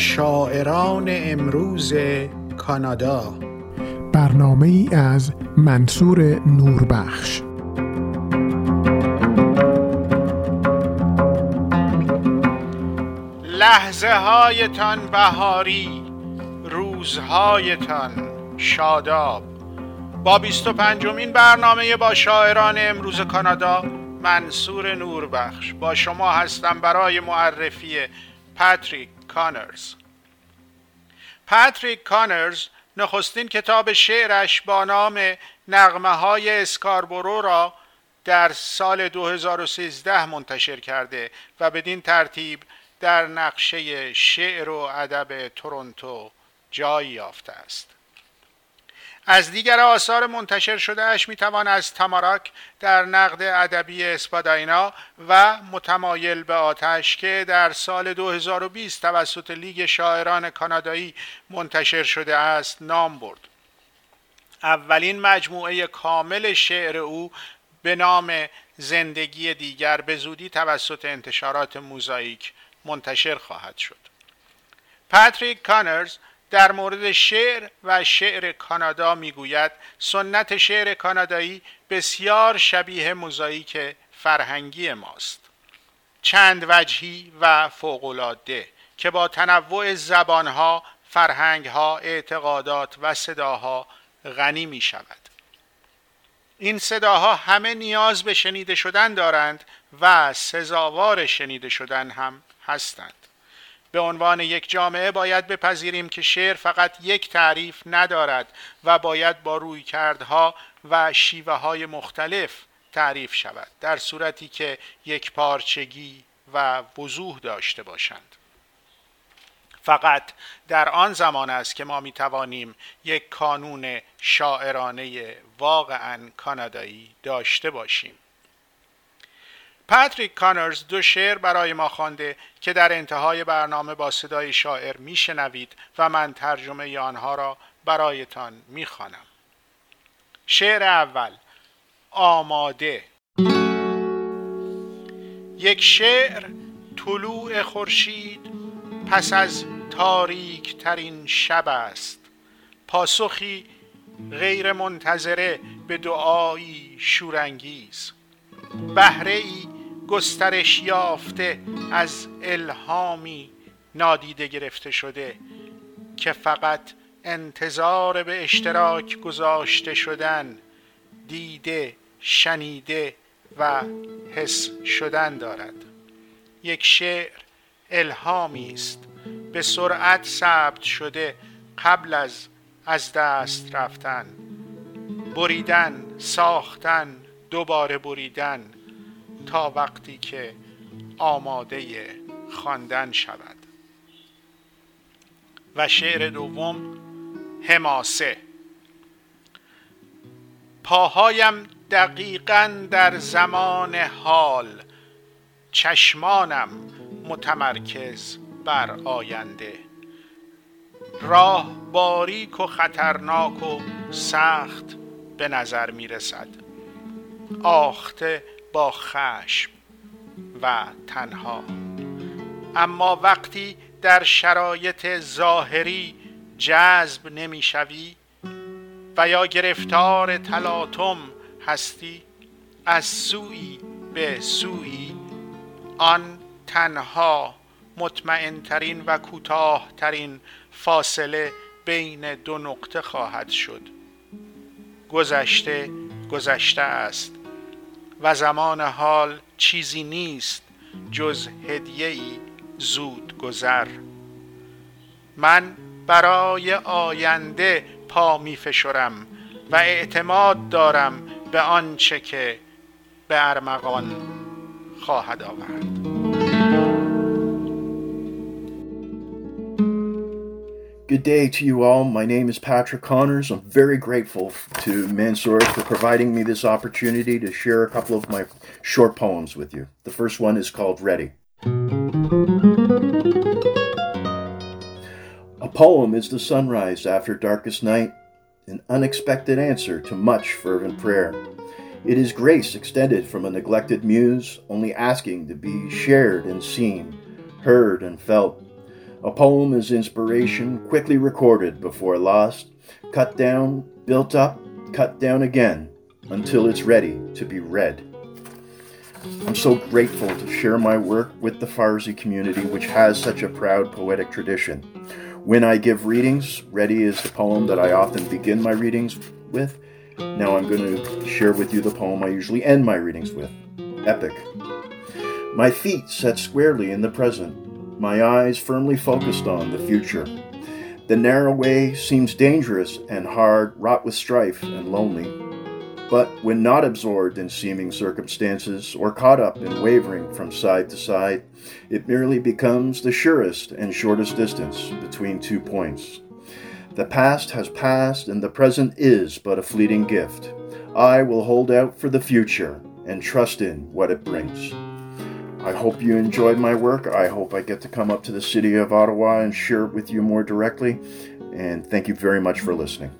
شاعران امروز کانادا. برنامه ای از منصور نوربخش. لحظه هایتان بهاری روزهایتان شاداب. با 25 مین برنامه با شاعران امروز کانادا منصور نوربخش. با شما هستم برای معرفی پاتریک کانرز پاتریک کانرز نخستین کتاب شعرش با نام نغمه های اسکاربورو را در سال 2013 منتشر کرده و بدین ترتیب در نقشه شعر و ادب تورنتو جایی یافته است. از دیگر آثار منتشر شده اش می توان از تماراک در نقد ادبی اسپاداینا و متمایل به آتش که در سال 2020 توسط لیگ شاعران کانادایی منتشر شده است نام برد. اولین مجموعه کامل شعر او به نام زندگی دیگر به زودی توسط انتشارات موزاییک منتشر خواهد شد. پاتریک کانرز در مورد شعر و شعر کانادا می‌گوید سنت شعر کانادایی بسیار شبیه موزاییک فرهنگی ماست چند وجهی و فوقالعاده که با تنوع زبانها، فرهنگها، اعتقادات و صداها غنی می شود. این صداها همه نیاز به شنیده شدن دارند و سزاوار شنیده شدن هم هستند. به عنوان یک جامعه باید بپذیریم که شعر فقط یک تعریف ندارد و باید با رویکردها و شیوه های مختلف تعریف شود در صورتی که یک پارچگی و وضوح داشته باشند. فقط در آن زمان است که ما می توانیم یک کانون شاعرانه واقعا کانادایی داشته باشیم. پاتریک کانرز دو شعر برای ما خوانده که در انتهای برنامه با صدای شاعر میشنوید و من ترجمه آنها را برایتان می‌خوانم. شعر اول آماده. یک شعر طلوع خورشید پس از تاریک ترین شب است. پاسخی غیر منتظره به دعایی شورانگیز. بهره ای گسترش یافته از الهامی نادیده گرفته شده که فقط انتظار به اشتراک گذاشته شدن دیده شنیده و حس شدن دارد. یک شعر الهامی است. به سرعت ثبت شده قبل از از دست رفتن. بریدن ساختن دوباره بریدن. تا وقتی که آماده خواندن شود. و شعر دوم حماسه. پاهایم دقیقا در زمان حال چشمانم متمرکز بر آینده. راه باریک و خطرناک و سخت به نظر می رسد آخته با خشم و تنها. اما وقتی در شرایط ظاهری جذب نمی‌شوی و یا گرفتار تلاطم هستی از سوی به سوی آن تنها مطمئنترین و کوتاهترین فاصله بین دو نقطه خواهد شد. گذشته گذشته است. و زمان حال چیزی نیست جز هدیه‌ای زود گذر. من برای آینده پا می فشرم و اعتماد دارم به آنچه که به ارمغان خواهد آورد. Good day to you all. My name is Patrick Connors. I'm very grateful to Mansour for providing me this opportunity to share a couple of my short poems with you. The first one is called Ready. A poem is the sunrise after darkest night, an unexpected answer to much fervent prayer. It is grace extended from a neglected muse, only asking to be shared and seen, heard and felt A poem is inspiration, quickly recorded before lost, cut down, built up, cut down again, until it's ready to be read. I'm so grateful to share my work with the Farsi community, which has such a proud poetic tradition. When I give readings, Ready is the poem that I often begin my readings with. Now I'm going to share with you the poem I usually end my readings with Epic. My feet set squarely in the present, my eyes firmly focused on the future. The narrow way seems dangerous and hard, wrought with strife and lonely. But when not absorbed in seeming circumstances or caught up in wavering from side to side, it merely becomes the surest and shortest distance between two points. The past has passed, and the present is but a fleeting gift. I will hold out for the future and trust in what it brings. I hope you enjoyed my work. I hope I get to come up to the city of Ottawa and share it with you more directly. And thank you very much for listening.